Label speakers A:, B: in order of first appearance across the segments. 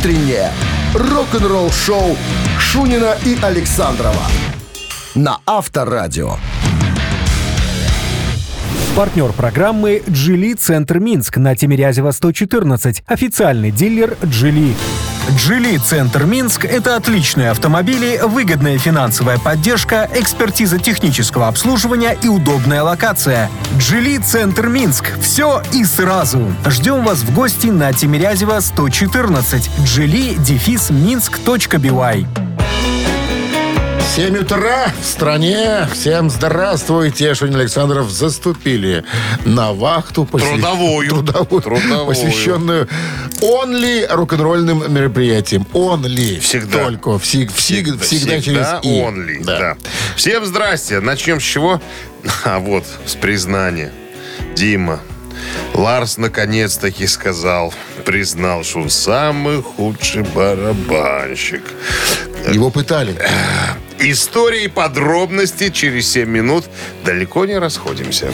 A: утреннее рок-н-ролл-шоу Шунина и Александрова на Авторадио.
B: Партнер программы «Джили Центр Минск» на Тимирязева 114. Официальный дилер «Джили». «Джили Центр Минск» — это отличные автомобили, выгодная финансовая поддержка, экспертиза технического обслуживания и удобная локация. «Джили Центр Минск» — все и сразу. Ждем вас в гости на Тимирязева 114. джили дефис минск.бивай.
C: 7 утра в стране. Всем здравствуйте. Шунин Александров заступили на вахту.
D: посвя... Трудовую.
C: Трудовую. Трудовую. Посвященную онли рок-н-ролльным мероприятиям. Онли.
D: Всегда.
C: Только. Всег, всегда, всегда, всегда через
D: и. Only. Да. да. Всем здрасте. Начнем с чего? А вот, с признания. Дима, Ларс наконец-таки сказал, признал, что он самый худший барабанщик.
C: Его пытали.
D: Истории и подробности через 7 минут. Далеко не расходимся.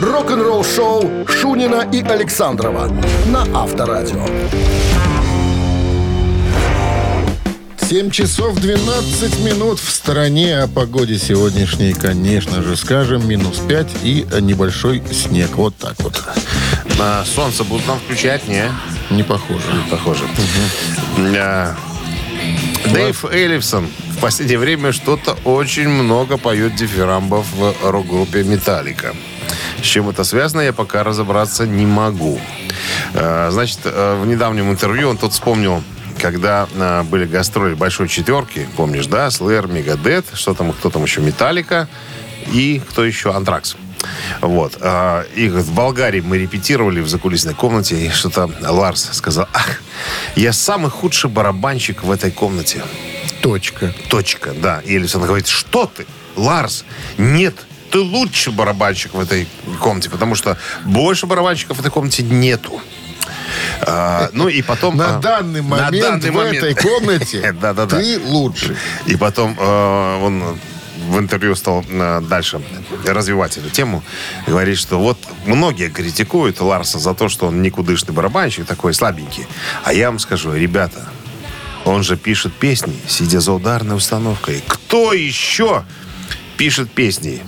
A: Рок-н-ролл шоу Шунина и Александрова на Авторадио.
C: 7 часов 12 минут в стороне. О погоде сегодняшней, конечно же, скажем, минус 5 и небольшой снег. Вот так вот.
D: На солнце будут нам включать, не?
C: Не похоже.
D: Не похоже. Угу. Дэйв Эллифсон в последнее время что-то очень много поет дифирамбов в рок-группе «Металлика». С чем это связано, я пока разобраться не могу. Э, значит, э, в недавнем интервью он тут вспомнил когда э, были гастроли большой четверки, помнишь, да, Слэр, Мегадет, что там, кто там еще, Металлика и кто еще, Антракс. Вот. И в Болгарии мы репетировали в закулисной комнате, и что-то Ларс сказал, ах, я самый худший барабанщик в этой комнате.
C: Точка.
D: Точка, да. И Элисон говорит, что ты, Ларс? Нет, ты лучший барабанщик в этой комнате, потому что больше барабанщиков в этой комнате нету. А, ну и потом...
C: На а, данный момент на данный в момент. этой комнате да, да, ты лучший.
D: И потом а, он в интервью стал а, дальше развивать эту тему. Говорит, что вот многие критикуют Ларса за то, что он никудышный барабанщик, такой слабенький. А я вам скажу, ребята, он же пишет песни, сидя за ударной установкой. Кто еще пишет песни?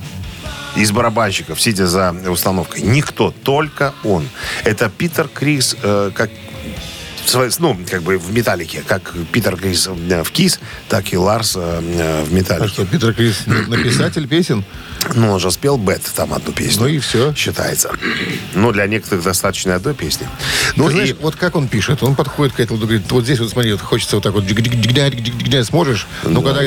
D: Из барабанщиков, сидя за установкой. Никто, только он. Это Питер Крис, э, как ну, как бы в металлике, как Питер Крис э, в Кис, так и Ларс э, в металлике. А
C: что, Питер Крис написатель песен?
D: Ну, он же спел Бет, там одну песню.
C: Ну и все.
D: Считается. Ну, для некоторых достаточно одной песни.
C: Ну, Ты знаешь, и... вот как он пишет? Он подходит к этому, говорит, вот здесь вот смотри, вот хочется вот так вот, сможешь? Ну, когда,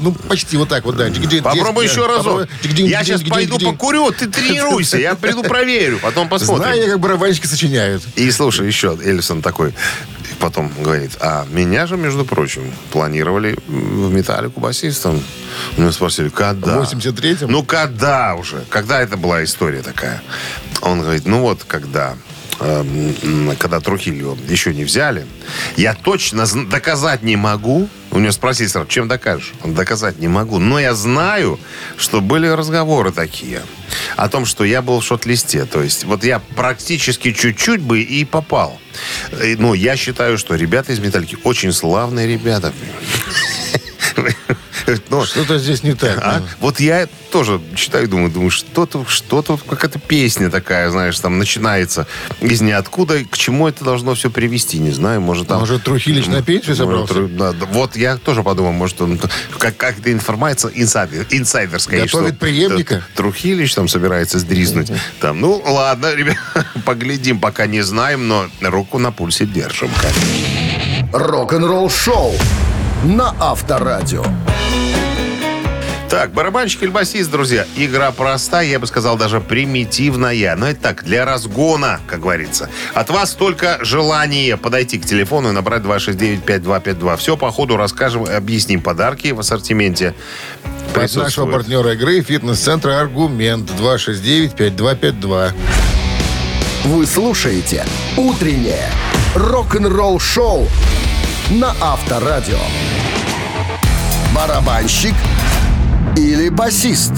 C: ну, почти вот так вот, да.
D: Попробуй еще разок. Я сейчас пойду покурю, ты тренируйся, я приду проверю, потом посмотрим.
C: Знаю как барабанщики сочиняют.
D: И слушай, еще, Такой, потом говорит, а меня же, между прочим, планировали в металлику басистом. Мы спросили, когда?
C: В 83-м?
D: Ну, когда уже? Когда это была история такая? Он говорит, ну вот, когда когда Трухилью еще не взяли, я точно доказать не могу. У него спросили сразу, чем докажешь? Он доказать не могу. Но я знаю, что были разговоры такие о том, что я был в шот-листе. То есть вот я практически чуть-чуть бы и попал. Ну, я считаю, что ребята из «Металлики» очень славные ребята.
C: Но, что-то здесь не так. А?
D: Да. Вот я тоже читаю, думаю, думаю, что-то, что-то, какая-то песня такая, знаешь, там начинается из ниоткуда. К чему это должно все привести, не знаю. Может, там...
C: Может, Трухилич на пенсию собрался?
D: Может, да, вот я тоже подумал, может, он как, как-то информация инсайдер, инсайдерская.
C: Готовит преемника?
D: Трухилич там собирается сдризнуть. Там, ну, ладно, ребят, поглядим, пока не знаем, но руку на пульсе держим.
A: Рок-н-ролл шоу на Авторадио.
D: Так, барабанщик или басист, друзья, игра простая, я бы сказал, даже примитивная. Но это так, для разгона, как говорится. От вас только желание подойти к телефону и набрать 269-5252. Все по ходу расскажем, объясним подарки в ассортименте.
C: От нашего партнера игры фитнес-центра «Аргумент» 269-5252.
A: Вы слушаете «Утреннее рок-н-ролл-шоу» на Авторадио. Барабанщик – или басист?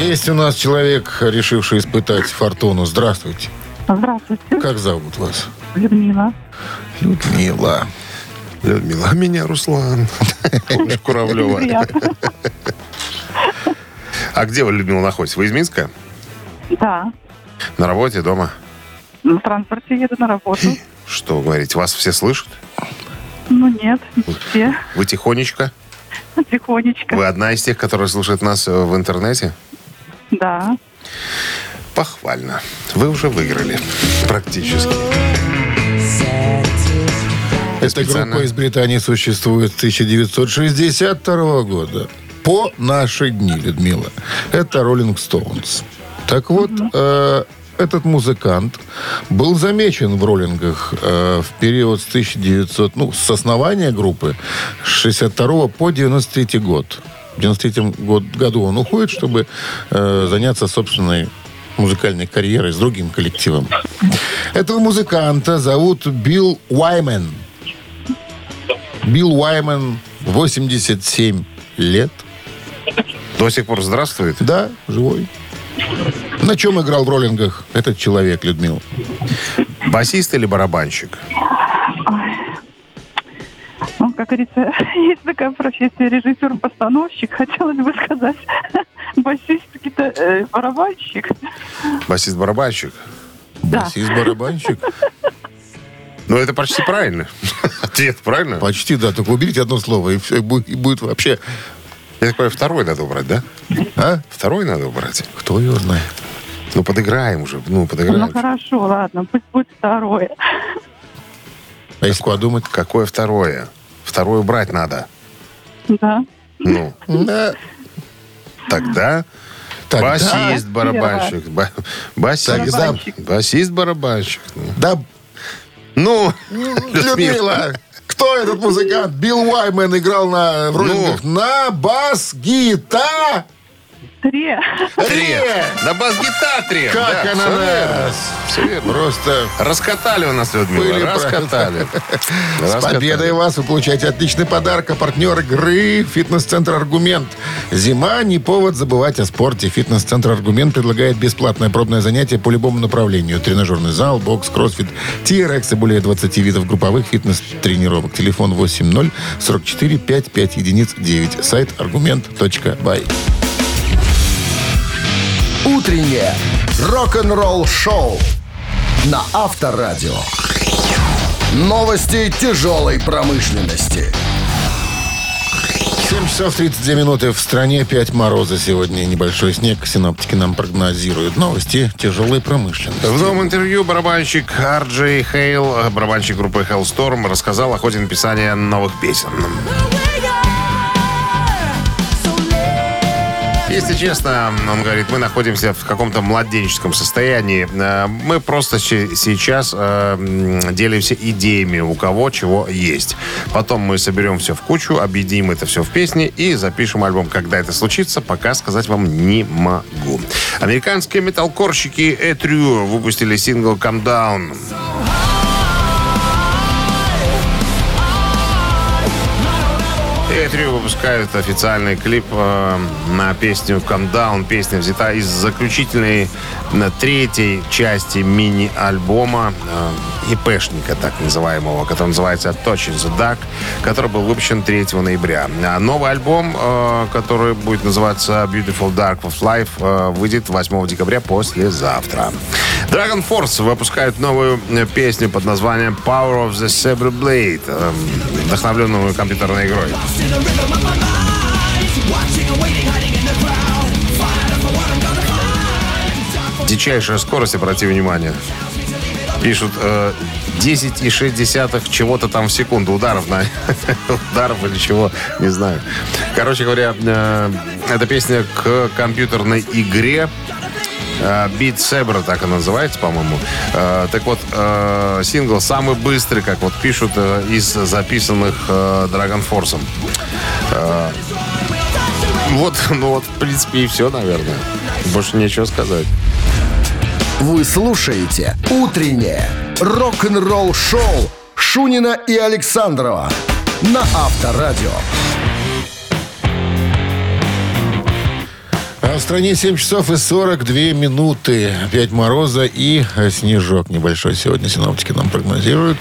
C: Есть у нас человек, решивший испытать фортуну. Здравствуйте.
E: Здравствуйте,
C: Как зовут вас?
E: Людмила.
C: Людмила.
D: Людмила, а меня Руслан. Помнишь Куравлева? А где вы, Людмила, находитесь? Вы из Минска?
E: Да.
D: На работе, дома?
E: На транспорте еду на работу.
D: Что вы говорите? Вас все слышат?
E: Ну нет, не все.
D: Вы тихонечко?
E: Тихонечко.
D: Вы одна из тех, которые слушают нас э, в интернете?
E: Да.
D: Похвально. Вы уже выиграли. Практически.
C: Эта
D: Специально.
C: группа из Британии существует с 1962 года. По наши дни, Людмила. Это Роллинг Стоунс. Так вот, э, этот музыкант был замечен в роллингах э, в период с 1900, ну, с основания группы с 62 по 93 год. В 93 год, году он уходит, чтобы э, заняться собственной музыкальной карьерой с другим коллективом. Этого музыканта зовут Билл Уаймен. Билл Уаймен, 87 лет.
D: До сих пор здравствует.
C: Да, живой. На чем играл в роллингах этот человек, Людмила?
D: Басист или барабанщик?
E: Ну, как говорится, есть такая профессия режиссер-постановщик. Хотелось бы сказать, басист какие-то э, барабанщик.
D: Басист-барабанщик.
E: Да.
C: Басист-барабанщик?
D: Ну, это почти правильно. Ответ правильно?
C: Почти, да. Только уберите одно слово, и, все, и будет, и будет вообще...
D: Я так понимаю, второй надо убрать, да?
C: А?
D: Второй надо убрать.
C: Кто его знает?
D: Ну, подыграем уже. Ну,
E: Ну,
D: подыграем.
E: хорошо, ладно, пусть будет второе.
C: А если подумать?
D: Какое второе? Второе убрать надо.
E: Да.
D: Ну,
C: Да.
D: тогда...
C: Тогда-
D: Басист, барабанщик. Ба- Басист,
E: Барабанщик.
D: басист, барабанщик. Ну.
C: Да,
D: Ну,
C: Людмила, кто этот музыкант? Билл Уаймен играл на, в роллингах на бас-гитаре.
E: Три.
D: Три. На бас-гитаре.
C: Как
D: Да,
C: она нас?
D: Верно.
C: Просто
D: Раскатали у нас, Людмила,
C: Были
D: раскатали.
C: С победой вас вы получаете отличный подарок. А партнер игры «Фитнес-центр Аргумент». Зима – не повод забывать о спорте. «Фитнес-центр Аргумент» предлагает бесплатное пробное занятие по любому направлению. Тренажерный зал, бокс, кроссфит, TRX и более 20 видов групповых фитнес-тренировок. Телефон 80 44 55 единиц 9. Сайт аргумент.бай.
A: Утреннее рок-н-ролл-шоу на Авторадио. Новости тяжелой промышленности.
C: 7 часов 32 минуты в стране. 5 мороза сегодня. Небольшой снег. Синоптики нам прогнозируют. Новости тяжелой промышленности.
D: В новом интервью барабанщик Арджей Хейл, барабанщик группы Hellstorm, рассказал о ходе написания новых песен. Если честно, он говорит, мы находимся в каком-то младенческом состоянии. Э, Мы просто се- сейчас э, делимся идеями, у кого чего есть. Потом мы соберем все в кучу, объединим это все в песни и запишем альбом. Когда это случится, пока сказать вам не могу. Американские металкорщики Этрю выпустили сингл «Calm Down». Этрю выпускают официальный клип э, на песню «Calm Down». Песня взята из заключительной на третьей части мини-альбома э, ИПшника, так называемого, который называется «Touch in the Dark», который был выпущен 3 ноября. А новый альбом, э, который будет называться «Beautiful Dark of Life», э, выйдет 8 декабря послезавтра. Dragon Force выпускают новую э, песню под названием «Power of the Saber Blade», вдохновленную компьютерной игрой. Дичайшая скорость, обрати внимание. Пишут э, 10,6 чего-то там в секунду ударов на ударов или чего, не знаю. Короче говоря, э, эта песня к компьютерной игре э, Beat Saber, так она называется, по-моему. Э, так вот, э, сингл самый быстрый, как вот пишут, из записанных Dragon Force. Вот, ну вот, в принципе, и все, наверное. Больше нечего сказать.
A: Вы слушаете «Утреннее рок-н-ролл-шоу» Шунина и Александрова на Авторадио.
C: А в стране 7 часов и 42 минуты. Опять мороза и снежок небольшой сегодня синоптики нам прогнозируют.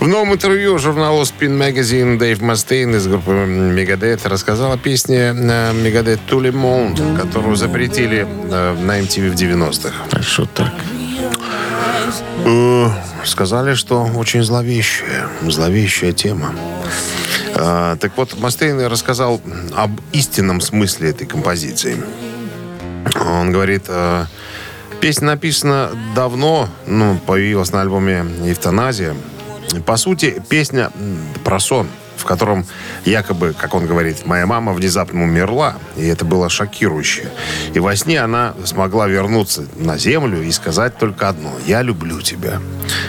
D: В новом интервью журналу Spin Magazine Дэйв Мастейн из группы Megadeth рассказал о песне э, Megadeth To Le Monde, которую запретили э, на MTV в 90-х.
C: А что так?
D: Э, Сказали, что очень зловещая, зловещая тема. А, так вот, Мастейн рассказал об истинном смысле этой композиции. Он говорит, э, песня написана давно, ну, появилась на альбоме «Эвтаназия». По сути, песня про сон, в котором якобы, как он говорит, моя мама внезапно умерла, и это было шокирующе. И во сне она смогла вернуться на землю и сказать только одно «Я люблю тебя».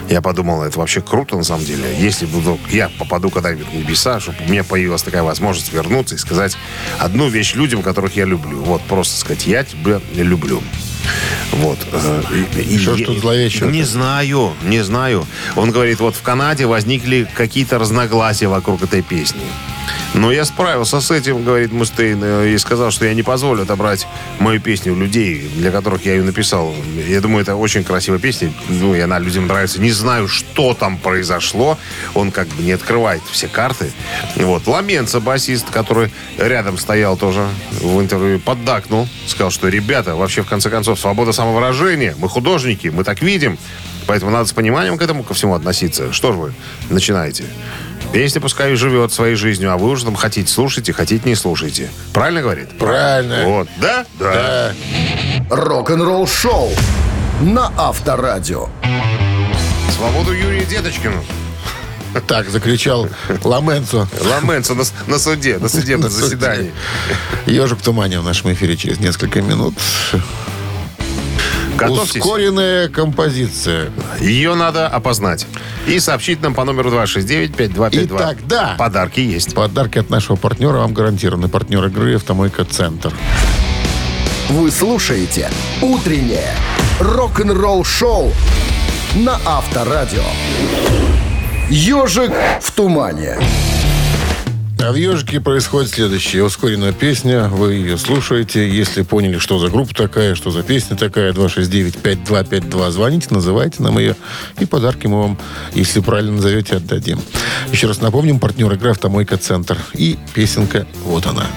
D: Я подумал, это вообще круто на самом деле. Если вдруг я попаду когда-нибудь в небеса, чтобы у меня появилась такая возможность вернуться и сказать одну вещь людям, которых я люблю. Вот просто сказать «Я тебя люблю». Вот. э, и-
C: Что ж тут зловещего-то?
D: Не знаю, не знаю. Он говорит, вот в Канаде возникли какие-то разногласия вокруг этой песни. Но я справился с этим, говорит Мустейн, э, и сказал, что я не позволю отобрать мою песню у людей, для которых я ее написал. Я думаю, это очень красивая песня, ну, и она людям нравится. Не знаю, что там произошло. Он как бы не открывает все карты. Вот. Ламенца, басист, который рядом стоял тоже в интервью, поддакнул. Сказал, что, ребята, вообще, в конце концов, свобода самовыражения. Мы художники, мы так видим. Поэтому надо с пониманием к этому ко всему относиться. Что же вы начинаете? Песня пускай живет своей жизнью, а вы уже там хотите слушайте, хотите не слушайте. Правильно говорит?
C: Правильно.
D: Вот. Да? Да.
A: Рок-н-ролл шоу на Авторадио.
D: Свободу Юрию Деточкину.
C: Так закричал Ламенцо.
D: Ламенцо на, на суде, на судебном заседании.
C: Ежик в тумане в нашем эфире через несколько минут.
D: Готовьтесь.
C: Ускоренная композиция.
D: Ее надо опознать. И сообщить нам по номеру 269-5252.
C: Итак, да.
D: Подарки есть.
C: Подарки от нашего партнера вам гарантированы. Партнер игры «Автомойка Центр».
A: Вы слушаете «Утреннее рок-н-ролл шоу» на Авторадио. «Ежик в тумане».
C: А в «Ежике» происходит следующее. Ускоренная песня, вы ее слушаете. Если поняли, что за группа такая, что за песня такая, 269-5252, звоните, называйте нам ее. И подарки мы вам, если правильно назовете, отдадим. Еще раз напомним, партнер игры «Автомойка Центр». И песенка «Вот она».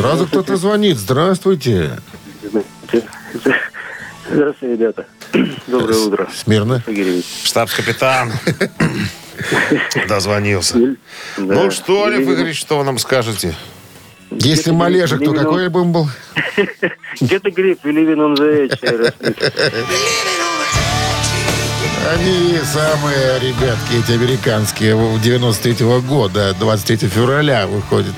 C: Сразу кто-то звонит. Здравствуйте.
F: Здравствуйте, ребята. Доброе утро.
C: Смирно.
D: Штабс-капитан. Дозвонился. Ну что, Лев Игоревич, что вы нам скажете?
C: Если Малежик, то какой альбом был?
F: Где-то грипп или Living on the Edge, Aerosmith.
C: Они самые ребятки, эти американские, 93-го года, 23 февраля выходит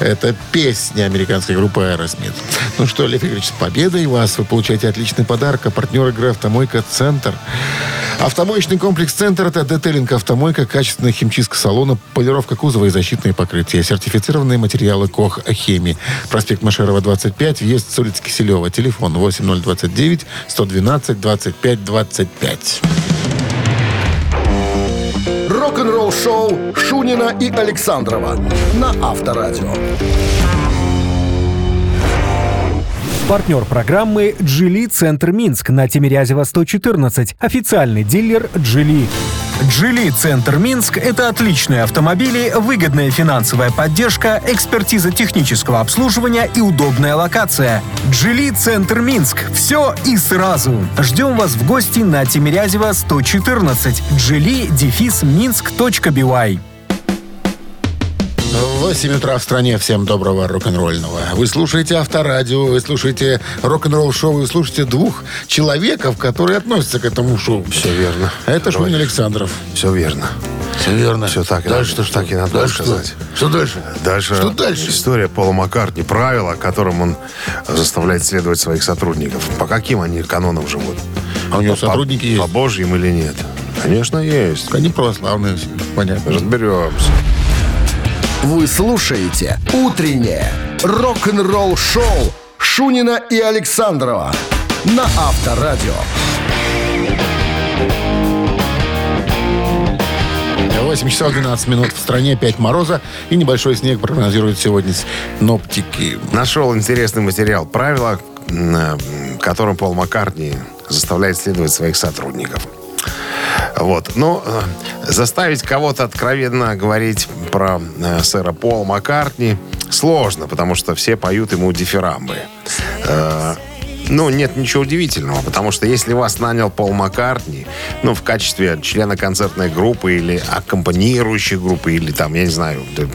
C: эта песня американской группы Aerosmith. Ну что, Лев Игоревич, с победой вас! Вы получаете отличный подарок. А партнер игры «Автомойка Центр». Автомоечный комплекс «Центр» — это детейлинг «Автомойка», качественная химчистка салона, полировка кузова и защитные покрытия, сертифицированные материалы КОХ «Хеми». Проспект Машерова, 25, въезд с улицы Киселева. Телефон 8029 112 25 25.
A: Рок-н-ролл шоу Шунина и Александрова на Авторадио.
B: Партнер программы «Джили Центр Минск» на Тимирязева 114. Официальный дилер «Джили». «Джили Центр Минск» — это отличные автомобили, выгодная финансовая поддержка, экспертиза технического обслуживания и удобная локация. «Джили Центр Минск» — все и сразу. Ждем вас в гости на Тимирязева 114. «Джили» дефис минск.бивай.
C: 8 утра в стране. Всем доброго рок-н-ролльного. Вы слушаете Авторадио, вы слушаете рок-н-ролл шоу, вы слушаете двух человеков, которые относятся к этому шоу.
D: Все верно.
C: Это Шунин Александров.
D: Все верно.
C: Все верно.
D: Все так
C: дальше
D: надо,
C: что?
D: так и надо
C: дальше что?
D: сказать.
C: Что дальше?
D: Дальше,
C: Что дальше?
D: история Пола Маккартни, правила, которым он заставляет следовать своих сотрудников. По каким они канонам живут?
C: А у него
D: По-
C: сотрудники
D: По
C: есть?
D: божьим или нет? Конечно, есть.
C: Они православные, понятно.
D: Разберемся.
A: Вы слушаете «Утреннее рок-н-ролл-шоу» Шунина и Александрова на Авторадио.
C: 8 часов 12 минут в стране, 5 мороза и небольшой снег прогнозируют сегодня синоптики.
D: Нашел интересный материал. Правила, м, которым Пол Маккартни заставляет следовать своих сотрудников. Вот. Ну, э, заставить кого-то откровенно говорить про э, сэра Пола Маккартни сложно, потому что все поют ему дифирамбы. Э, ну, нет ничего удивительного, потому что если вас нанял Пол Маккартни, ну, в качестве члена концертной группы или аккомпанирующей группы, или там, я не знаю, д-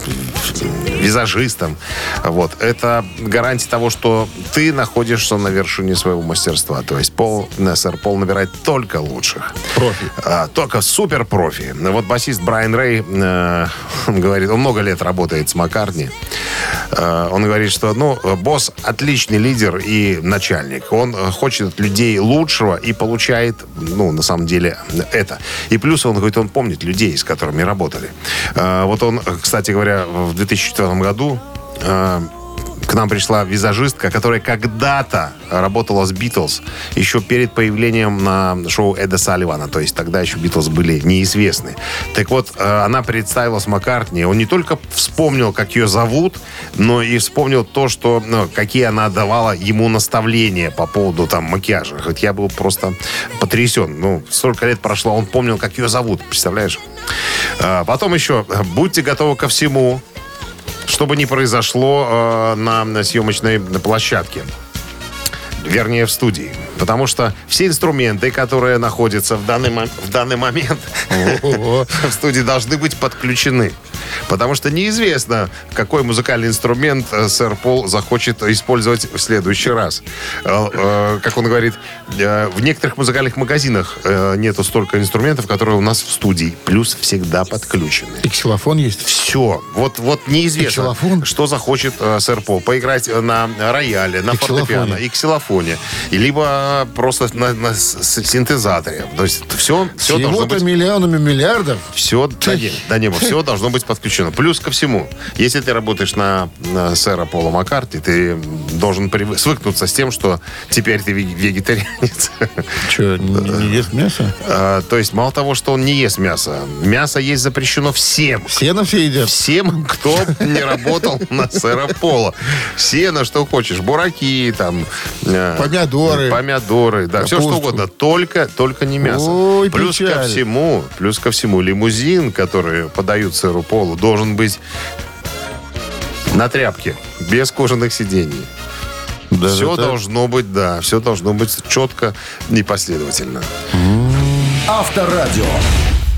D: визажистом, вот, это гарантия того, что ты находишься на вершине своего мастерства. То есть Пол, э, сэр Пол набирает только лучших.
C: Профи.
D: А, только супер профи. Вот басист Брайан Рэй э, говорит, он много лет работает с Маккартни. Э, он говорит, что ну, босс отличный лидер и начальник. Он э, хочет от людей лучшего и получает, ну, на самом деле, это. И плюс он говорит, он помнит людей, с которыми работали. Э, вот он, кстати говоря, в 2004 году э, к нам пришла визажистка, которая когда-то работала с Битлз еще перед появлением на шоу Эда Салливана. То есть тогда еще Битлз были неизвестны. Так вот, э, она представила с Маккартни. Он не только вспомнил, как ее зовут, но и вспомнил то, что, ну, какие она давала ему наставления по поводу там макияжа. Хоть я был просто потрясен. Ну, столько лет прошло, он помнил, как ее зовут. Представляешь? А, Потом еще, будьте готовы ко всему, что бы ни произошло э, на, на съемочной площадке. Вернее, в студии. Потому что все инструменты, которые находятся в данный, мо- в данный момент в студии, должны быть подключены. Потому что неизвестно, какой музыкальный инструмент э, сэр Пол захочет использовать в следующий раз. Э, э, Как он говорит, в некоторых музыкальных магазинах нету столько инструментов, которые у нас в студии. Плюс всегда подключены.
C: И ксилофон есть?
D: Все. Вот, вот неизвестно,
C: Иксилофон?
D: что захочет сэр Пол. Поиграть на рояле, на фортепиано, и ксилофоне. И просто на, на синтезаторе. То есть все, все должно быть...
C: миллионами миллиардов.
D: Все, да, не, да не, все должно быть подключено. Плюс ко всему, если ты работаешь на, на сэра Пола Маккарти, ты должен привы- свыкнуться с тем, что теперь ты вег- вегетарианец.
C: Че, не, не ест мясо?
D: А, То есть мало того, что он не ест мясо, мясо есть запрещено всем.
C: Сено все едят?
D: Всем, кто не работал на сэра Пола. Все, на что хочешь. Бураки, там... э,
C: Помидоры.
D: Помидоры, да. Все что
C: Капусту.
D: угодно. Только, только не мясо.
C: Ой,
D: плюс ко
C: печаль.
D: всему, плюс ко всему, лимузин, который подают сэру Полу, должен быть на тряпке, без кожаных сидений.
C: Даже
D: все
C: так?
D: должно быть, да, все должно быть четко и последовательно.
A: Авторадио.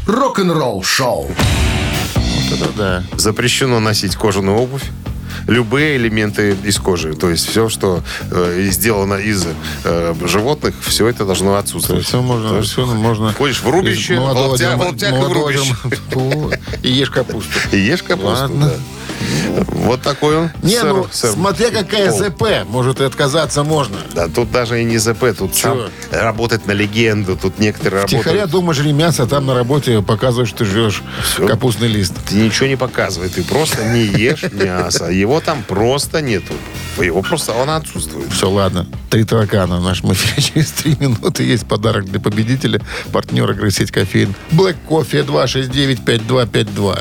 A: Рок-н-ролл шоу.
C: Это да.
D: Запрещено носить кожаную обувь. Любые элементы из кожи. То есть все, что э, сделано из э, животных, все это должно отсутствовать.
C: все можно,
D: То есть
C: все можно.
D: Ходишь в рубище,
C: молодого
D: в лаптя-
C: дерма-
D: в лаптях и в
C: молодого
D: рубище.
C: дерма- О, И ешь капусту.
D: И ешь капусту,
C: Ладно.
D: да. Вот такой он.
C: Не,
D: сэр-
C: ну,
D: сэр
C: смотря какая
D: Пол.
C: ЗП, может и отказаться можно.
D: Да, тут даже и не ЗП, тут сам работать на легенду, тут некоторые
C: Тихоря
D: работают.
C: дома жри мясо, а там на работе показываешь, что ты жрешь
D: Всё.
C: капустный лист.
D: Ты ничего не показывай, ты просто не ешь мясо. Его там просто нету. Его просто, он отсутствует.
C: Все, ладно. Три таракана в нашем эфире через три минуты. Есть подарок для победителя. Партнер игры сеть кофеин. Black Кофе 269-5252.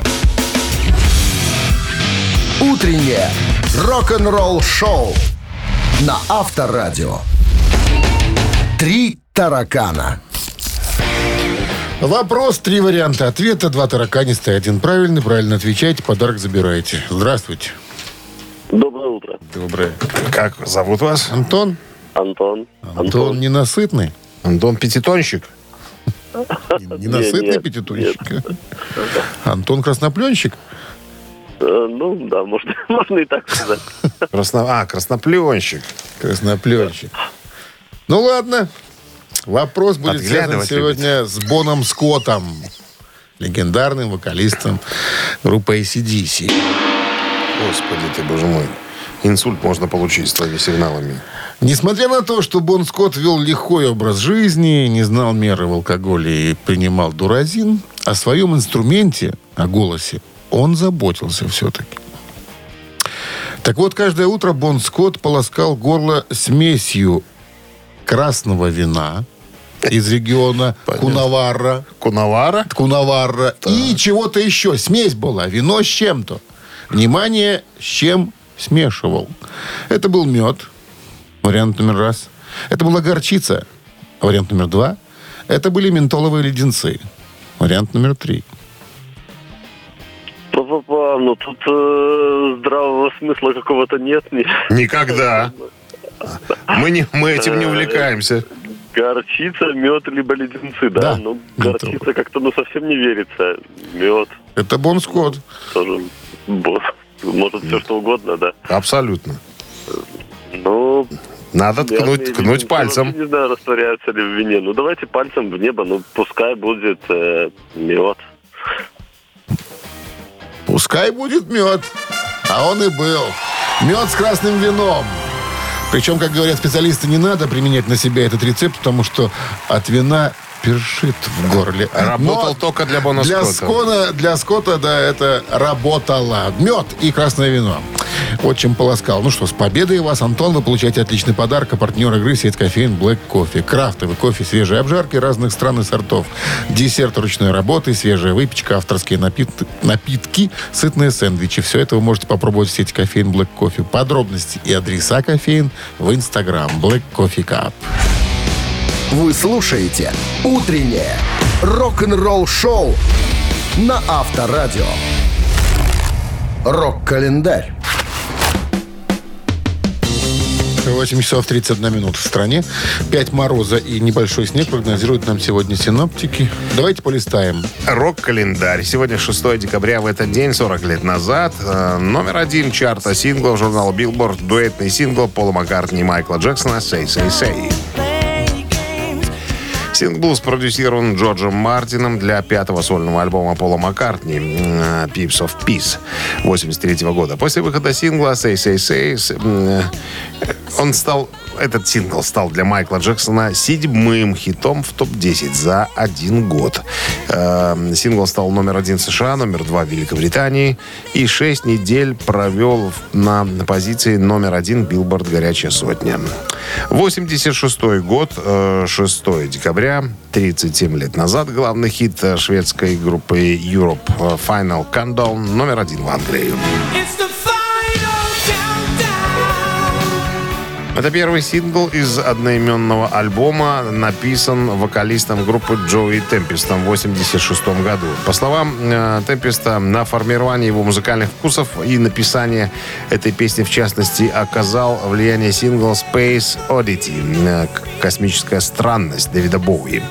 A: Утреннее рок-н-ролл шоу на Авторадио. Три таракана.
C: Вопрос, три варианта ответа. Два тараканиста и один правильный. Правильно отвечаете, подарок забираете. Здравствуйте.
F: Доброе утро.
C: Доброе.
D: Как зовут вас?
C: Антон?
F: Антон.
C: Антон ненасытный?
D: Антон Пятитонщик?
C: Ненасытный пятитонщик? Антон Краснопленщик?
F: Э, Ну, да, можно, можно и так сказать.
D: Красно... А, краснопленщик.
C: Краснопленщик. Ну ладно. Вопрос будет связан сегодня с Боном Скоттом. легендарным вокалистом группы ACDC.
D: Господи ты, боже мой. Инсульт можно получить с твоими сигналами.
C: Несмотря на то, что Бон Скотт вел лихой образ жизни, не знал меры в алкоголе и принимал дуразин, о своем инструменте, о голосе, он заботился все-таки. Так вот, каждое утро Бон Скотт полоскал горло смесью красного вина из региона Кунаварра,
D: Кунавара?
C: Кунаварра и чего-то еще. Смесь была, вино с чем-то. Внимание, с чем смешивал. Это был мед, вариант номер раз. Это была горчица, вариант номер два. Это были ментоловые леденцы, вариант номер три.
F: Па-па-па, ну тут э, здравого смысла какого-то нет. Ни.
D: Никогда. Мы, не, мы этим не увлекаемся.
F: Горчица, мед, либо леденцы, да?
C: Да,
F: Ну, горчица как-то ну совсем не верится. Мед
C: Это Бон Скотт.
F: тоже. бо- Может, все что угодно, да.
D: Абсолютно.
F: Ну,
D: Надо
F: я
D: ткнуть, ткнуть
F: я
D: пальцем.
F: вообще Не знаю, растворяются ли в вине. Ну, давайте пальцем в небо. Ну, пускай будет э, мед.
C: Пускай будет мед. А он и был. Мед с красным вином. Причем, как говорят специалисты, не надо применять на себя этот рецепт, потому что от вина першит в горле.
D: Работал
C: Но
D: только для Бона
C: для
D: Скотта.
C: Скона, для Скотта, да, это работало. Мед и красное вино. Вот чем полоскал. Ну что, с победой вас, Антон. Вы получаете отличный подарок. А партнер игры сеть кофеин Black Coffee. Крафтовый кофе, свежие обжарки разных стран и сортов. Десерт ручной работы, свежая выпечка, авторские напит- напитки, сытные сэндвичи. Все это вы можете попробовать в сети кофеин Black Coffee. Подробности и адреса кофеин в Инстаграм Black Coffee Cup.
A: Вы слушаете «Утреннее рок-н-ролл-шоу» на Авторадио. Рок-календарь.
C: 8 часов 31 минут в стране. 5 мороза и небольшой снег прогнозируют нам сегодня синоптики. Давайте полистаем.
D: Рок-календарь. Сегодня 6 декабря. В этот день, 40 лет назад, э, номер один чарта синглов журнала Billboard, дуэтный сингл Пола Маккартни и Майкла Джексона «Say, say, say». Сингл был спродюсирован Джорджем Мартином для пятого сольного альбома Пола Маккартни «Pips of Peace» 83 года. После выхода сингла «Say, say, say» э, он стал этот сингл стал для Майкла Джексона седьмым хитом в топ-10 за один год. Э, Сингл стал номер один США, номер два в Великобритании и шесть недель провел на позиции номер один Билборд «Горячая сотня». 86 год, э, 6 декабря, 37 лет назад, главный хит э, шведской группы Europe э, Final Countdown номер один в Англии. Это первый сингл из одноименного альбома, написан вокалистом группы Джои Темпестом в 1986 году. По словам э, Темпеста, на формирование его музыкальных вкусов и написание этой песни, в частности, оказал влияние сингл Space Oddity «Космическая странность» Дэвида Боуи.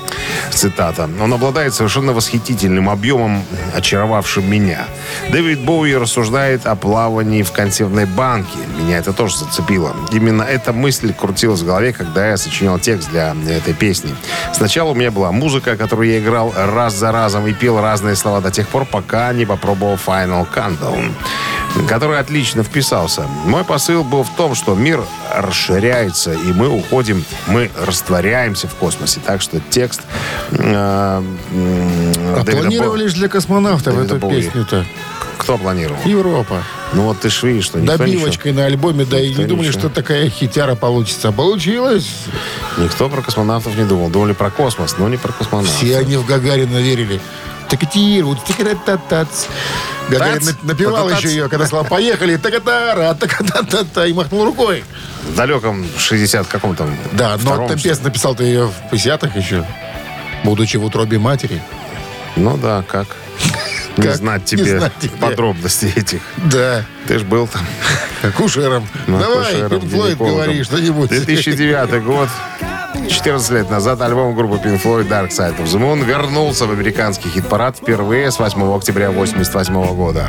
D: Цитата. «Он обладает совершенно восхитительным объемом, очаровавшим меня. Дэвид Боуи рассуждает о плавании в консервной банке. Меня это тоже зацепило. Именно эта мысль крутилась в голове, когда я сочинял текст для этой песни. Сначала у меня была музыка, которую я играл раз за разом и пел разные слова до тех пор, пока не попробовал Final Countdown который отлично вписался. Мой посыл был в том, что мир расширяется, и мы уходим, мы растворяемся в космосе. Так что текст э, м,
C: А планировали же для космонавтов
D: Дэвида
C: эту песню-то.
D: Бо- Кто планировал?
C: Европа.
D: Ну вот ты ж видишь, что никто,
C: Добивочкой на альбоме, да и
D: Никто
C: не думали,
D: ничего.
C: что такая хитяра получится. А Получилось.
D: ничего, никто про космонавтов не думал. Думали про космос, но не про космонавтов.
C: Все они в Гагарина верили. Такатир, вот тикарататац. Гагарин
D: Тац,
C: на- напевал еще ее, когда сказал «Поехали!» Такатара, такатата, и махнул рукой.
D: В далеком 60 каком там
C: Да, но
D: втором,
C: Темпес написал-то ее в 50-х еще, будучи в утробе матери.
D: Ну да, как? Не
C: Как?
D: знать
C: Не
D: тебе
C: знать тебе.
D: подробностей этих.
C: Да,
D: Ты ж был там.
C: акушером.
D: Ну,
C: Давай, Пинк Флойд, говори что-нибудь.
D: 2009 год. 14 лет назад альбом группы Pink Floyd Dark Side of the Moon вернулся в американский хит-парад впервые с 8 октября 1988 года.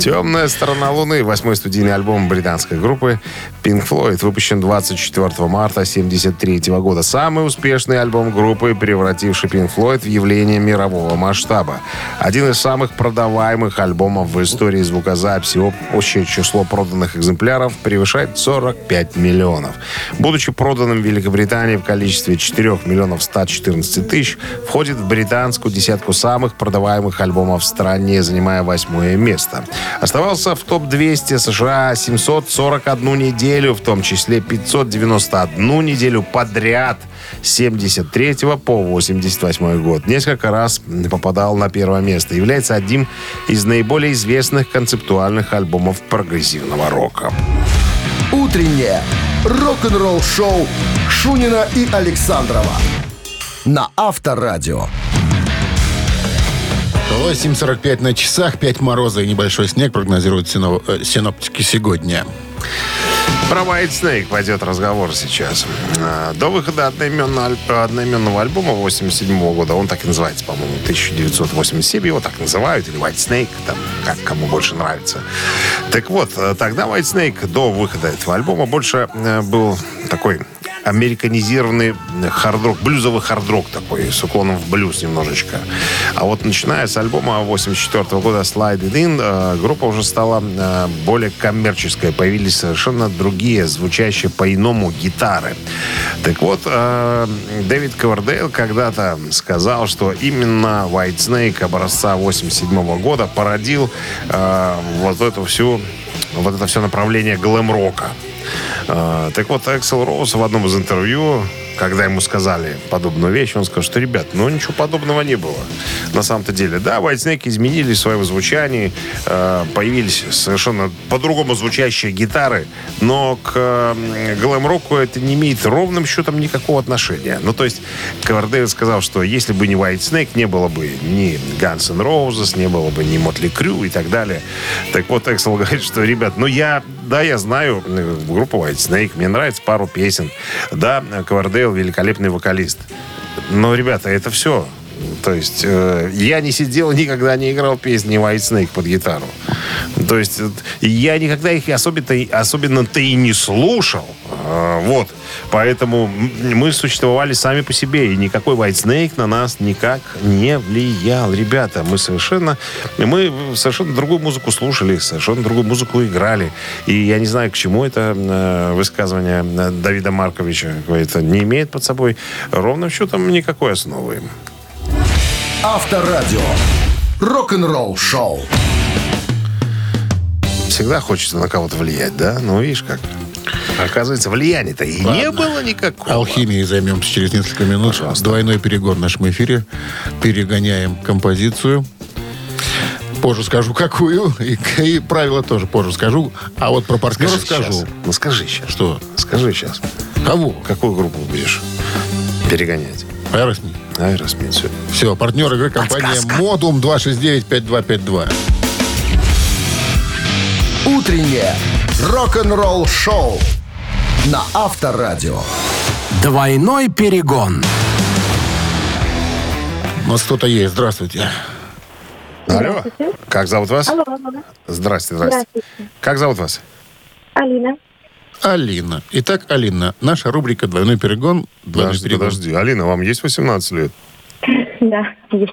D: «Темная сторона Луны» — восьмой студийный альбом британской группы, Pink Floyd выпущен 24 марта 1973 года. Самый успешный альбом группы, превративший Pink Floyd в явление мирового масштаба. Один из самых продаваемых альбомов в истории звукозаписи. Общее число проданных экземпляров превышает 45 миллионов. Будучи проданным в Великобритании в количестве 4 миллионов 114 тысяч, входит в британскую десятку самых продаваемых альбомов в стране, занимая восьмое место. Оставался в топ-200 США 741 неделю, в том числе 591 неделю подряд с 73 по 88 год. Несколько раз попадал на первое место. Является одним из наиболее известных концептуальных альбомов прогрессивного рока.
A: Утреннее рок-н-ролл-шоу Шунина и Александрова на Авторадио.
C: 8.45 на часах, 5 мороза и небольшой снег прогнозируют э, синоптики сегодня.
D: Про White Snake пойдет разговор сейчас. А, До выхода одноименного, одноименного альбома 87 года, он так и называется, по-моему, 1987, его так называют, или White Snake, там, как кому больше нравится. Так вот, э, тогда White Snake до выхода этого альбома больше э, был такой американизированный хард-рок, блюзовый хард-рок такой, с уклоном в блюз немножечко. А вот начиная с альбома 84 года Slide It In, э, группа уже стала э, более коммерческой. Появились совершенно другие, звучащие по-иному гитары. Так вот, э, Дэвид Ковердейл когда-то сказал, что именно White Snake образца 87 года породил вот эту всю вот это все направление глэм-рока. А, так вот, Эксел Роуз в одном из интервью, когда ему сказали подобную вещь, он сказал, что, ребят, ну ничего подобного не было. На самом-то деле, да, Whitesnake изменили в своем звучании, э, появились совершенно по-другому звучащие гитары, но к э, глэм-року это не имеет ровным счетом никакого отношения. Ну, то есть, Ковердейл сказал, что если бы не Whitesnake, не было бы ни Guns N' Roses, не было бы ни Мотли Крю и так далее. Так вот, Эксел говорит, что, ребят, ну я, да, я знаю э, группу Whitesnake, мне нравится пару песен. Да, Ковердейл великолепный вокалист. Но, ребята, это все. То есть э, я не сидел, никогда не играл песни White Snake под гитару. То есть э, я никогда их особенно, особенно-то и не слушал. Э, вот. Поэтому мы существовали сами по себе. И никакой White Snake на нас никак не влиял. Ребята, мы совершенно, мы совершенно другую музыку слушали, совершенно другую музыку играли. И я не знаю, к чему это э, высказывание э, Давида Марковича. Это не имеет под собой ровным счетом никакой основы.
A: Авторадио. Рок-н-ролл шоу.
D: Всегда хочется на кого-то влиять, да? Ну, видишь как. Оказывается, влияния-то и не было никакого.
C: Алхимией займемся через несколько минут.
D: Пожалуйста.
C: Двойной перегон в нашем эфире. Перегоняем композицию. Позже скажу, какую. И, и правила тоже позже скажу. А вот про партнеров скажу.
D: сейчас. Ну, скажи сейчас.
C: Что?
D: Скажи сейчас.
C: Кого?
D: Какую группу будешь перегонять?
C: Aerosmith.
D: Aerosmith. Все.
C: Все, партнер игры компания
D: Подсказка.
C: Модум 269-5252.
A: Утреннее рок-н-ролл шоу на Авторадио.
B: Двойной перегон.
C: У нас кто-то есть. Здравствуйте.
D: Алло. Как зовут вас?
G: Алло, алло.
D: Здрасте, здрасте.
G: Здравствуйте.
D: Как зовут вас?
G: Алина.
C: Алина. Итак, Алина, наша рубрика «Двойной перегон». Двойной
D: Подожди,
C: перегон.
D: подожди. Алина, вам есть 18 лет?
G: Да, есть.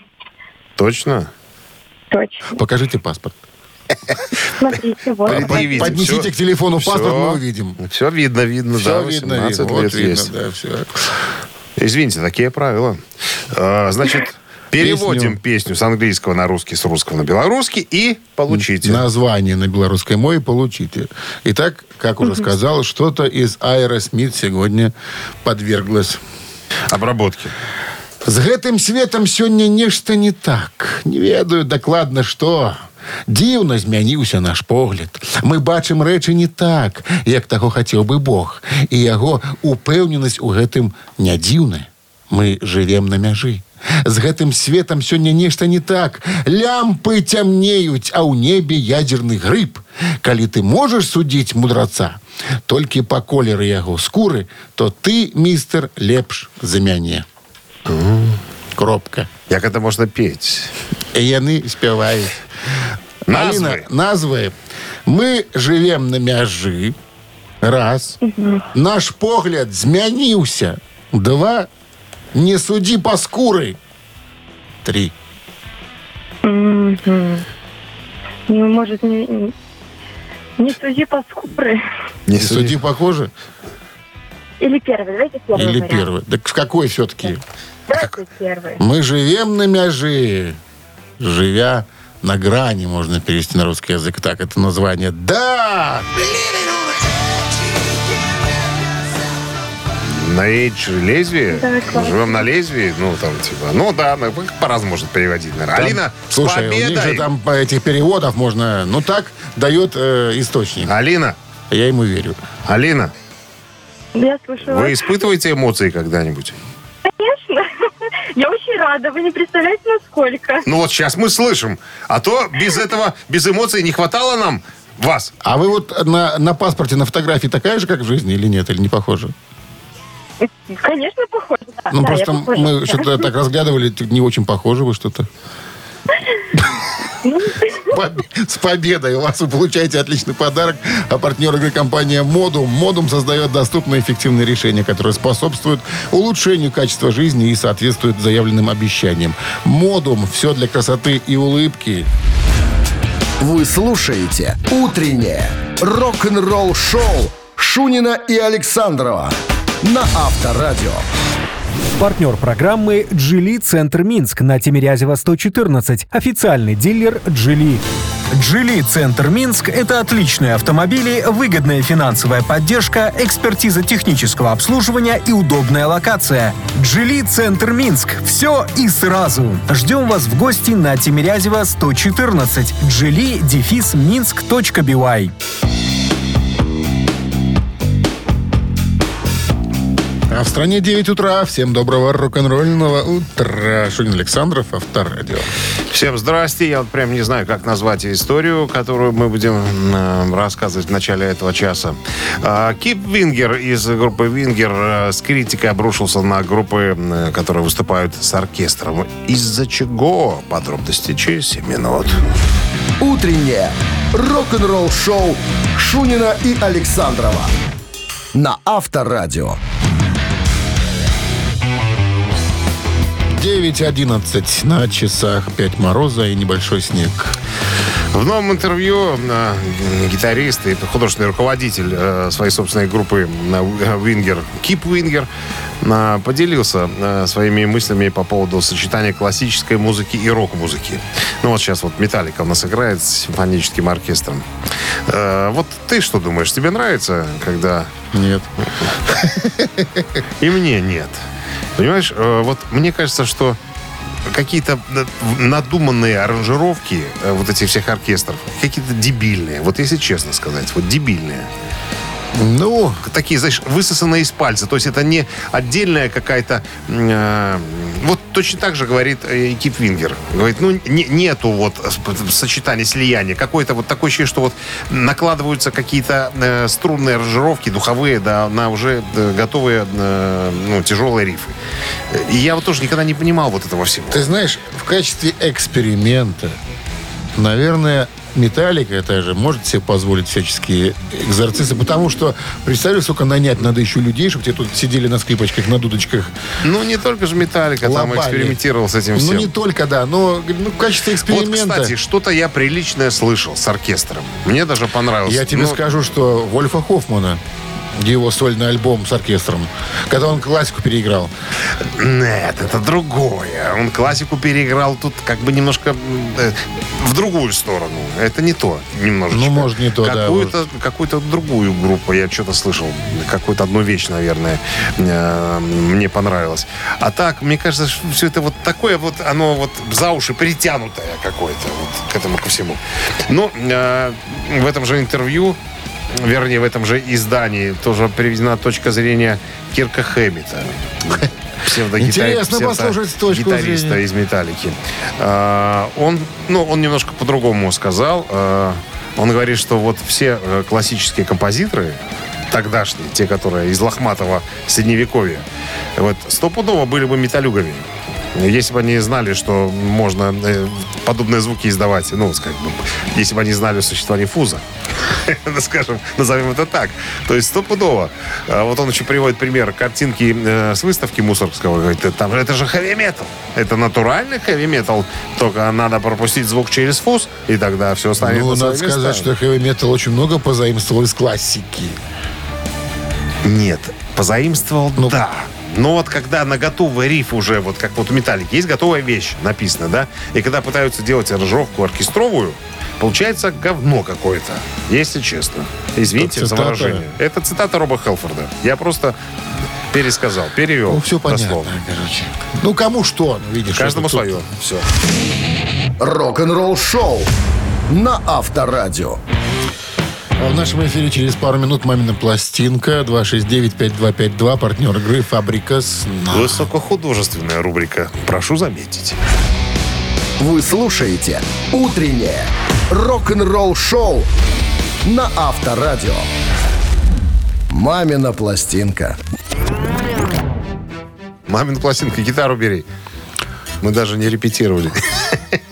D: Точно?
G: Точно.
C: Покажите паспорт.
G: Смотрите, вот.
D: Предъявите.
C: Поднесите к телефону паспорт, мы увидим.
D: Все видно, видно,
C: Все
D: да,
C: видно,
D: 18
C: видно. Вот видно, да, все.
D: Извините, такие правила. А, Значит, переводим песню с английского на русский, с русского на белорусский и получите.
C: Название на белорусской мове получите. Итак, как уже сказал, что-то из Аэросмит сегодня подверглось.
D: Обработки.
C: З гэтым светом сёння нешта не так. Не ведаю дакладна што. Дзіўна змяніўся наш погляд. Мы бачым рэчы не так, як таго хацеў бы Бог. І яго упэўненасць у гэтым не дзіўная. Мы жывем на мяжы. З гэтым светом сёння нешта не так. Лямпы цямнеюць, а ў небе ядзерны грыб. Калі ты можаш судзіць мудраца, толькі па колеры яго скуры, то ты, містер, лепш за мяне. Кропка.
D: Як это можна петь?
C: І яны спяваюць.
D: Назвы.
C: Аліна, назвы. Мы живем на мяжы. Раз. Наш погляд змяніўся. Два. Не суди по скуры. Три.
G: Мгм. Ну, может, не, не суди по скуры.
C: Не суди по коже?
G: Или первый. Давайте первый
C: Или
G: вариант.
C: первый? Так какой все-таки?
G: Давайте первый.
C: Мы живем на мяжи. Живя на грани, можно перевести на русский язык так, это название. Да!
D: На эйдж лезвие?
G: Да.
D: Живем на лезвии? Ну, там, типа, ну да, ну, по-разному может переводить, наверное.
C: Там,
D: Алина,
C: слушай, у них
D: победой!
C: же там по этих переводов можно... Ну, так дает э, источник.
D: Алина,
C: Я ему верю.
D: Алина,
G: Я слушаю
D: вы
G: вас.
D: испытываете эмоции когда-нибудь?
G: Конечно. Я очень рада. Вы не представляете, насколько.
D: Ну вот сейчас мы слышим. А то без этого, без эмоций не хватало нам вас.
C: А вы вот на, на паспорте, на фотографии такая же, как в жизни, или нет, или не похоже?
G: Конечно, похоже. Да,
C: Ну,
G: да,
C: просто
G: похожа.
C: мы что-то так разглядывали, не очень похожи вы что-то. Побе- С победой! У вас вы получаете отличный подарок. А партнер игры компания Модум. Модум создает доступные эффективные решения, которые способствуют улучшению качества жизни и соответствуют заявленным обещаниям. Модум. Все для красоты и улыбки.
A: Вы слушаете «Утреннее рок-н-ролл-шоу» Шунина и Александрова на Авторадио.
B: Партнер программы «Джили Центр Минск» на Тимирязева 114. Официальный дилер «Джили». «Джили Центр Минск» — это отличные автомобили, выгодная финансовая поддержка, экспертиза технического обслуживания и удобная локация. «Джили Центр Минск» — все и сразу. Ждем вас в гости на Тимирязева 114. «Джили»
C: А в стране 9 утра. Всем доброго рок-н-ролльного утра. Шунин Александров, Авторадио.
D: Всем здрасте. Я вот прям не знаю, как назвать историю, которую мы будем э, рассказывать в начале этого часа. А, Кип Вингер из группы Вингер э, с критикой обрушился на группы, э, которые выступают с оркестром. Из-за чего? Подробности через 7 минут.
A: «Утреннее рок-н-ролл-шоу» Шунина и Александрова на Авторадио.
C: 9.11 на часах 5 мороза и небольшой снег.
D: В новом интервью э, гитарист и художественный руководитель э, своей собственной группы Вингер, Кип Вингер, поделился э, своими мыслями по поводу сочетания классической музыки и рок-музыки. Ну вот сейчас вот Металлика у нас играет с симфоническим оркестром. Вот ты что думаешь, тебе нравится, когда...
C: Нет.
D: И мне нет. Понимаешь, э, вот мне кажется, что какие-то надуманные аранжировки э, вот этих всех оркестров, какие-то дебильные. Вот если честно сказать, вот дебильные.
C: Ну,
D: Такие, знаешь, высосанные из пальца. То есть это не отдельная какая-то... э, точно так же говорит э, Кип Вингер. Говорит, ну, не- нету вот сочетания, слияния. Какое-то вот такое ощущение, что вот накладываются какие-то э, струнные аранжировки, духовые, да, на уже э, готовые, э, ну, тяжелые рифы. И я вот тоже никогда не понимал вот этого всего.
C: ты знаешь, в качестве эксперимента, наверное, Металлика это же может себе позволить всяческие экзорцисты, потому что, представляешь, сколько нанять надо еще людей, чтобы те тут сидели на скрипочках, на дудочках.
D: Ну, не только же Металлика там экспериментировал с этим
C: Ну,
D: всем.
C: не только, да, но ну, в качестве
D: Вот,
C: эксперимента.
D: кстати, что-то я приличное слышал с оркестром. Мне даже понравилось.
C: Я тебе
D: Ну,
C: скажу, что Вольфа Хоффмана, его сольный альбом с оркестром, когда он классику переиграл.
D: Нет, это другое. Он классику переиграл тут как бы немножко э, в другую сторону. Это не то немножечко.
C: Ну, может, не то, да,
D: Какую-то, какую-то другую группу я что-то слышал. Какую-то одну вещь, наверное, э, мне понравилось. А так, мне кажется, все это вот такое вот, оно вот за уши притянутое какое-то вот к этому ко всему. Но э, в этом же интервью вернее, в этом же издании тоже приведена точка зрения Кирка Хэммита.
C: Интересно послушать точку
D: псевдогитариста
C: зрения.
D: из «Металлики». А, Он, ну, он немножко по-другому сказал. А, Он говорит, что вот все э, классические композиторы, тогдашние, те, которые из лохматого средневековья, вот, стопудово были бы металюгами. Если бы они знали, что можно э, подобные звуки издавать, ну, скажем, если бы они знали о существовании фуза, ну, скажем, назовем это так. То есть стопудово. А Вот он еще приводит пример картинки э, с выставки Мусоргского. Говорит, «Э, там, же- это же хэви метал. Это натуральный хэви метал. Только надо пропустить звук через фуз, и тогда все станет
C: Ну,
D: на
C: надо сказать, что хэви метал очень много позаимствовал из классики.
D: Нет, позаимствовал,
C: Ну,
D: да. Но вот когда на готовый риф уже, вот как вот у Металлики, есть готовая вещь, написано, да? И когда пытаются делать аранжировку оркестровую, получается говно какое-то, если честно. Извините
C: Это
D: за
C: цитата?
D: выражение. Это цитата Роба Хелфорда. Я просто пересказал, перевел.
C: Ну, все понятно,
D: дословно.
C: короче. Ну, кому что, ну, видишь.
D: Каждому свое. Все.
A: Рок-н-ролл шоу на Авторадио.
C: А в нашем эфире через пару минут «Мамина пластинка» 269-5252, партнер игры «Фабрика сна».
D: Высокохудожественная рубрика. Прошу заметить.
A: Вы слушаете «Утреннее рок-н-ролл шоу» на Авторадио. «Мамина пластинка».
D: Мамин пластинка, гитару бери. Мы даже не репетировали.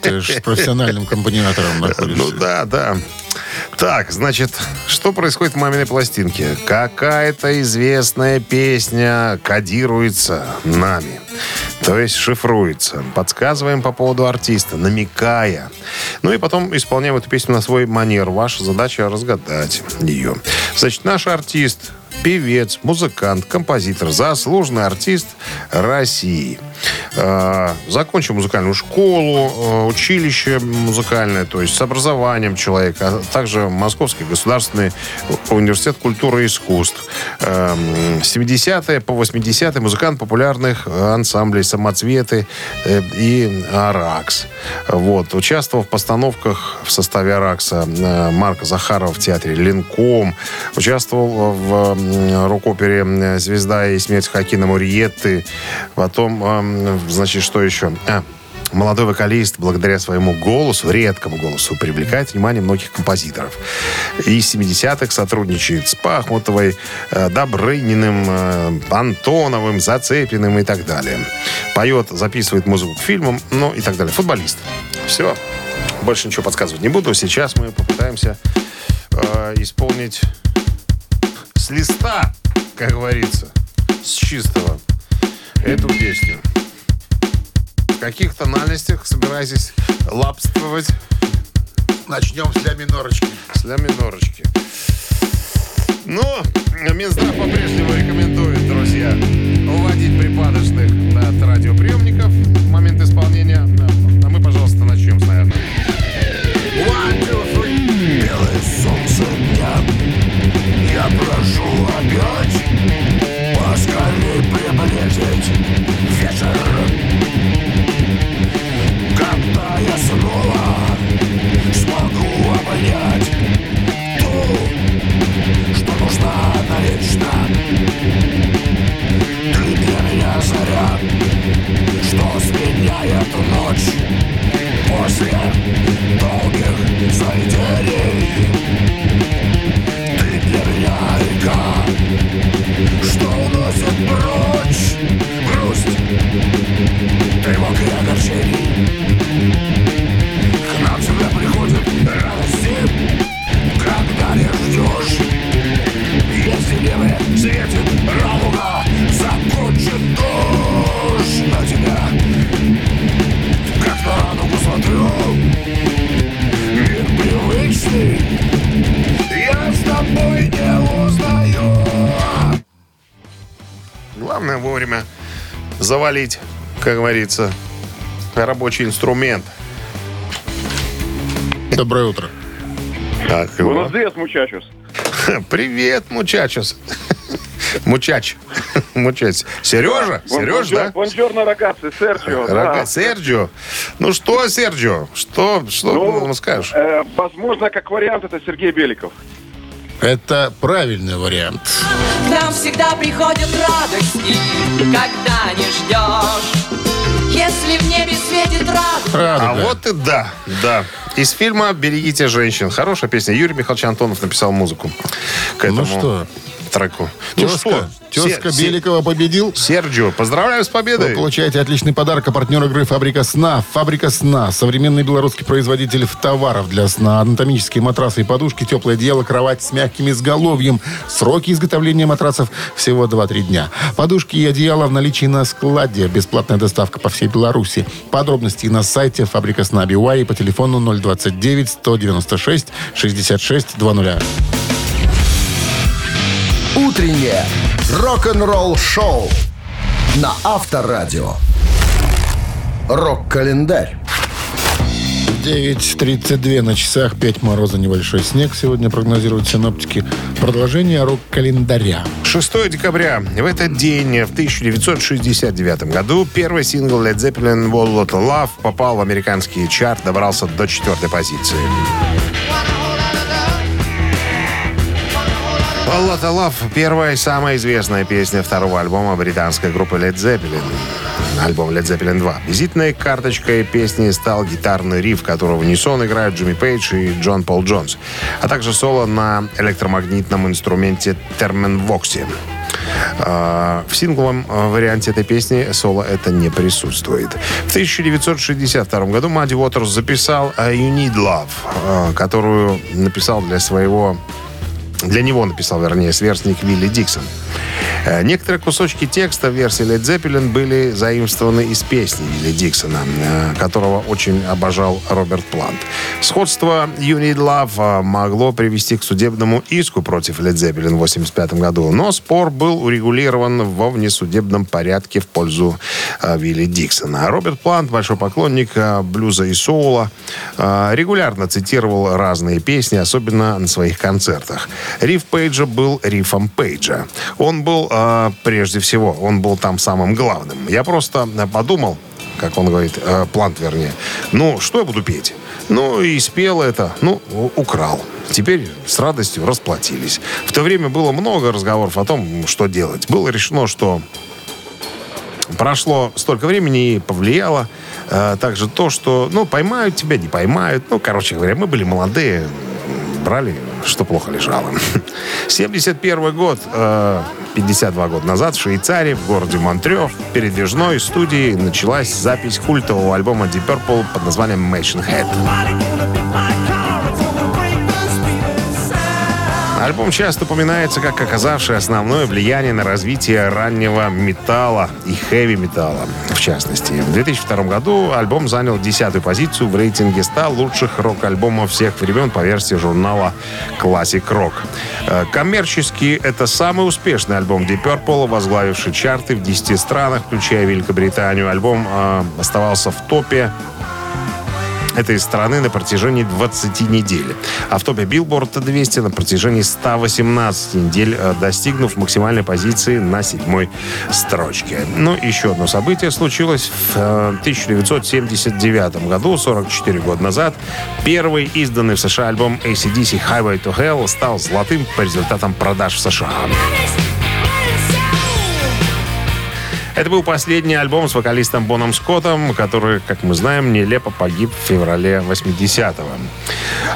C: Ты же с профессиональным аккомпаниатором находишься.
D: Ну да, да. Так, значит, что происходит в маминой пластинке? Какая-то известная песня кодируется нами. То есть шифруется. Подсказываем по поводу артиста, намекая. Ну и потом исполняем эту песню на свой манер. Ваша задача разгадать ее. Значит, наш артист, певец, музыкант, композитор, заслуженный артист России. Э, Закончил музыкальную школу, э, училище музыкальное, то есть с образованием человека, а также Московский государственный университет культуры и искусств. Эм, С 70-е по 80-е музыкант популярных ансамблей «Самоцветы» э, и «Аракс». Вот. Участвовал в постановках в составе «Аракса» э, Марка Захарова в театре «Ленком». Участвовал в рок-опере э, «Звезда и смерть» Хакина Муриетты. Потом, эм, значит, что еще? А, Молодой вокалист, благодаря своему голосу, редкому голосу, привлекает внимание многих композиторов. И с 70-х сотрудничает с Пахмутовой, э, Добрыниным, э, Антоновым, Зацепиным и так далее. Поет, записывает музыку к фильмам, ну и так далее. Футболист. Все. Больше ничего подсказывать не буду. Сейчас мы попытаемся э, исполнить с листа, как говорится, с чистого эту песню. В каких тональностях собираетесь лапствовать
C: Начнем с ля минорочки.
D: с ля минорочки? Ну, Минздрав по-прежнему рекомендует, друзья, уводить припадочных от радиоприемников
H: Schwer, Augen,
D: Seite, вовремя завалить, как говорится, рабочий инструмент.
C: Доброе утро.
D: Так,
I: Buenos días, muchachos.
D: Привет, muchachos. Muchach. Muchach. Сережа? Сереж, да?
I: Buongiorno, ragazzi, Серджио.
D: Raga-
I: да.
D: Серджио. Ну что, Серджио? Что, что
I: Ну,
D: ну, скажешь?
I: э, возможно, как вариант, это Сергей Беликов.
C: Это правильный вариант.
J: К нам всегда приходят радости, когда не ждешь. Если в небе светит радуга,
C: Радуга.
D: А вот и да, да. Из фильма «Берегите женщин». Хорошая песня. Юрий Михайлович Антонов написал музыку к этому
C: Ну что,
D: треку. Ну
C: Тезка,
D: что?
C: тезка
D: Се-
C: Беликова победил.
D: Серджио, поздравляю с
C: Вы
D: победой.
C: получаете отличный подарок от партнера игры «Фабрика сна». «Фабрика сна» – современный белорусский производитель товаров для сна. Анатомические матрасы и подушки, теплое одеяло, кровать с мягким изголовьем. Сроки изготовления матрасов всего 2-3 дня. Подушки и одеяло в наличии на складе. Бесплатная доставка по всей Беларуси. Подробности на сайте «Фабрика сна» и по телефону 029 196 66 20.
A: Утреннее рок-н-ролл-шоу на Авторадио. Рок-календарь.
C: 9.32 на часах, 5 мороза, небольшой снег. Сегодня прогнозируют синоптики. Продолжение рок-календаря.
D: 6 декабря. В этот день, в 1969 году, первый сингл Led Zeppelin «Wall Lot of Love» попал в американский чарт, добрался до четвертой позиции. «Wall Lot of Love» — первая и самая известная песня второго альбома британской группы Led Zeppelin. Альбом Led Zeppelin 2. Визитной карточкой песни стал гитарный риф, которого в унисон играют Джимми Пейдж и Джон Пол Джонс, а также соло на электромагнитном инструменте терменвоксе. А, В сингловом а, варианте этой песни соло это не присутствует. В 1962 году Мадди Уотерс записал «You Need Love», а, которую написал для своего для него написал, вернее, сверстник Вилли Диксон. Э, Некоторые кусочки текста в версии Led Zeppelin были заимствованы из песни Вилли Диксона, э, которого очень обожал Роберт Плант. Сходство You Need Love э, могло привести к судебному иску против Led Zeppelin в 1985 году, но спор был урегулирован во внесудебном порядке в пользу Вилли Диксона. Роберт Плант, большой поклонник блюза и соула, регулярно цитировал разные песни, особенно на своих концертах. Риф Пейджа был рифом Пейджа. Он был, э, прежде всего, он был там самым главным. Я просто э, подумал, как он говорит, э, Плант, вернее, ну, что я буду петь? Ну, и спел это, ну, украл. Теперь с радостью расплатились. В то время было много разговоров о том, что делать. Было решено, что прошло столько времени и повлияло э, также то, что, ну, поймают тебя, не поймают. Ну, короче говоря, мы были молодые, брали, что плохо лежало. 71 год, э, 52 года назад в Швейцарии, в городе Монтрё, в передвижной студии началась запись культового альбома Deep Purple под названием Machine Head. Альбом часто упоминается как оказавший основное влияние на развитие раннего металла и хэви-металла, в частности. В 2002 году альбом занял десятую позицию в рейтинге 100 лучших рок-альбомов всех времен по версии журнала Classic Rock. Э, Коммерчески это самый успешный альбом Deep Purple, возглавивший чарты в 10 странах, включая Великобританию. Альбом э, оставался в топе этой страны на протяжении 20 недель. А в топе Billboard 200 на протяжении 118 недель, э, достигнув максимальной позиции на седьмой строчке. Ну, еще одно событие случилось в э, 1979 году, 44 года назад. Первый изданный в США альбом ACDC Highway to Hell стал золотым по результатам продаж в США. Это был последний альбом с вокалистом Боном Скоттом, который, как мы знаем, нелепо погиб в феврале 80-го.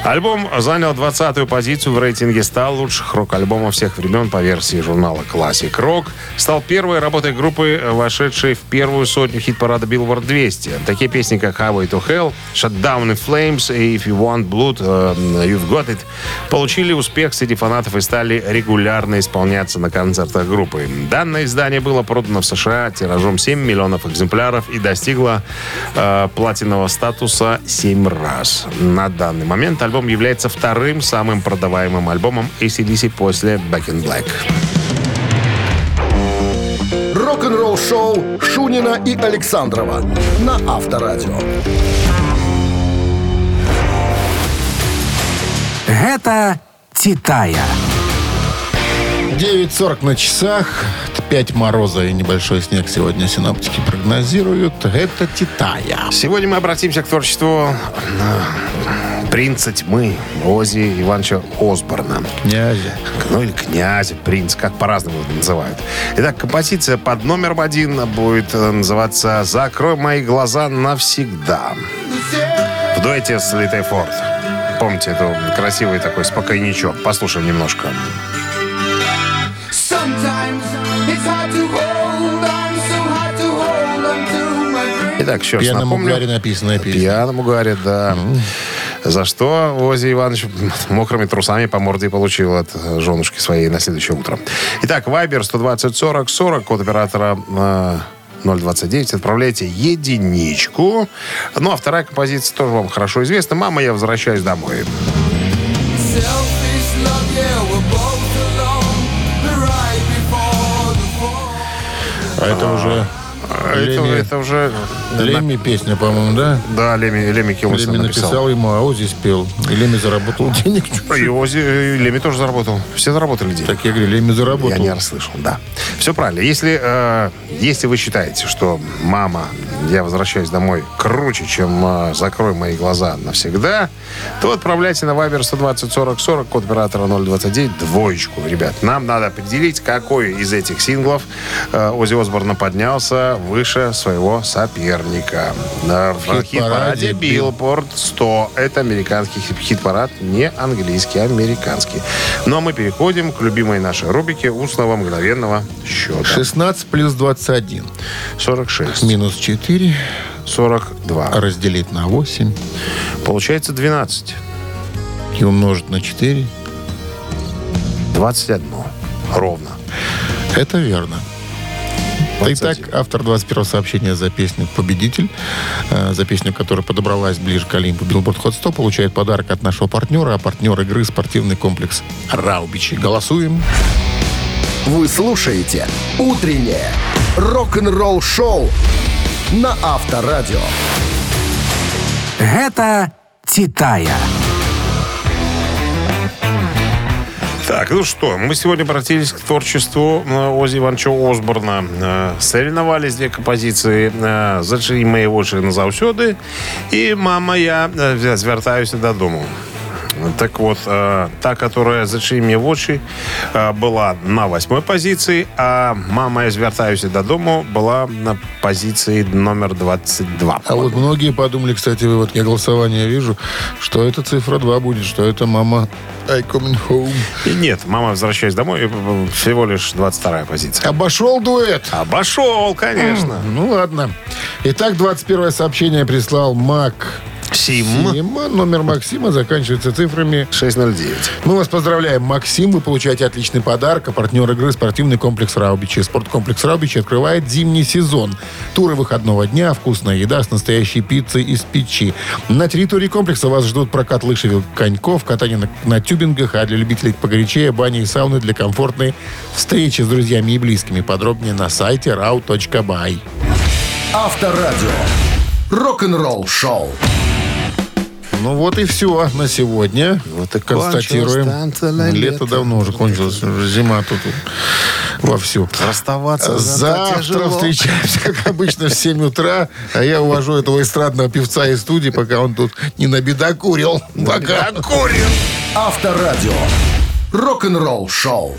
D: Альбом занял 20-ю позицию в рейтинге 100 лучших рок-альбомов всех времен по версии журнала Classic Rock. Стал первой работой группы, вошедшей в первую сотню хит-парада Billboard 200. Такие песни, как Highway to Hell, Shut Down in Flames и If You Want Blood, э, You've Got It, получили успех среди фанатов и стали регулярно исполняться на концертах группы. Данное издание было продано в США тиражом 7 миллионов экземпляров и достигло э, платинового статуса 7 раз. На данный момент альбом является вторым самым продаваемым альбомом ACDC после Back in Black.
A: Рок-н-ролл-шоу Шунина и Александрова на Авторадио.
B: Гэта Титая.
C: 9.40 на часах. 5 мороза и небольшой снег сегодня синоптики прогнозируют. Это Титая.
D: Сегодня мы обратимся к творчеству э, принца тьмы Ози Ивановича Осборна.
C: Князя.
D: Ну или князя, принц, как по-разному это называют. Итак, композиция под номером один будет э, называться «Закрой мои глаза навсегда». В дуэте с Литой Форд. Помните эту красивый такой спокойничок? Послушаем немножко. Итак, еще раз
C: Пьяному
D: напомню.
C: Гарри написанная песня.
D: Пьяному Гарри, да. За что Ози Иванович мокрыми трусами по морде получил от э, женушки своей на следующее утро. Итак, Вайбер 120 40 40, код оператора э, 029. Отправляйте единичку. Ну, а вторая композиция тоже вам хорошо известна. «Мама, я возвращаюсь домой».
C: А это уже...
D: Это,
C: Леми,
D: это уже...
C: Леми песня, по-моему, да?
D: Да, Леми, Леми Килмсон
C: Леми
D: написал.
C: написал ему, а Ози спел. И Леми заработал денег.
D: И Ози, и Леми тоже заработал. Все заработали деньги.
C: Так я говорю, Леми заработал.
D: Я не расслышал, да. Все правильно. Если, э, если вы считаете, что мама, я возвращаюсь домой круче, чем э, закрой мои глаза навсегда, то отправляйте на Viber 120 40 40, код оператора 029, двоечку. Ребят, нам надо определить, какой из этих синглов э, Ози Осборна поднялся выше своего соперника. В
C: хит-параде
D: Billboard 100. Это американский хит- хит-парад, не английский, а американский. Ну а мы переходим к любимой нашей рубрике устного мгновенного счета.
C: 16 плюс 21.
D: 46.
C: Минус 4
D: 42.
C: разделить на 8
D: Получается 12.
C: и умножить на 4.
D: 21. Ровно.
C: Это верно.
D: 21.
C: Итак, автор 21 сообщения за песню «Победитель», э, за песню, которая подобралась ближе к Олимпу Billboard Hot 100, получает подарок от нашего партнера, а партнер игры спортивный комплекс «Раубичи». Голосуем.
A: Вы слушаете «Утреннее рок-н-ролл-шоу» на Авторадио.
B: Гэта Титая.
D: Так, ну что, мы сегодня обратились к творчеству э, Ози Ивановича Осборна. Э, Соревновались две композиции э, «Зачи мои очі назавсёды» и «Мама, я звертаюся додому». Так вот, э, та, которая «Зачи мне в очі» э, была на восьмой позиции, а «Мама, я звертаюся додому» была на позиции номер 22.
C: А вот многие подумали, кстати, вот я голосование вижу, что это цифра 2 будет, что это мама I coming home.
D: И нет, «Мама, возвращаюсь домой» э, всего лишь 22 позиция.
C: Обошел дуэт.
D: Обошел, конечно.
C: Ну ладно. Итак, 21 сообщение прислал Мак.
D: Сим.
C: Сима. Номер Максима заканчивается цифрами
D: 609.
C: Мы вас поздравляем, Максим. Вы получаете отличный подарок. А партнер игры спортивный комплекс Раубичи. Спорткомплекс Раубичи открывает зимний сезон. Туры выходного дня, вкусная еда с настоящей пиццей из печи. На территории комплекса вас ждут прокат лыж и коньков, катание на, на тюбингах, а для любителей погорячее бани и сауны для комфортной встречи с друзьями и близкими. Подробнее на сайте rau.by.
A: Авторадио. Рок-н-ролл-шоу.
C: Ну вот и все на сегодня.
D: Вот и
C: Констатируем. Лето
D: лето.
C: давно уже кончилось. Зима тут вовсю.
D: Расставаться
C: Завтра
D: тяжело.
C: встречаемся, как обычно, в 7 утра. А я увожу этого эстрадного певца из студии, пока он тут не набедокурил. Пока.
A: Авторадио. Рок-н-ролл-шоу.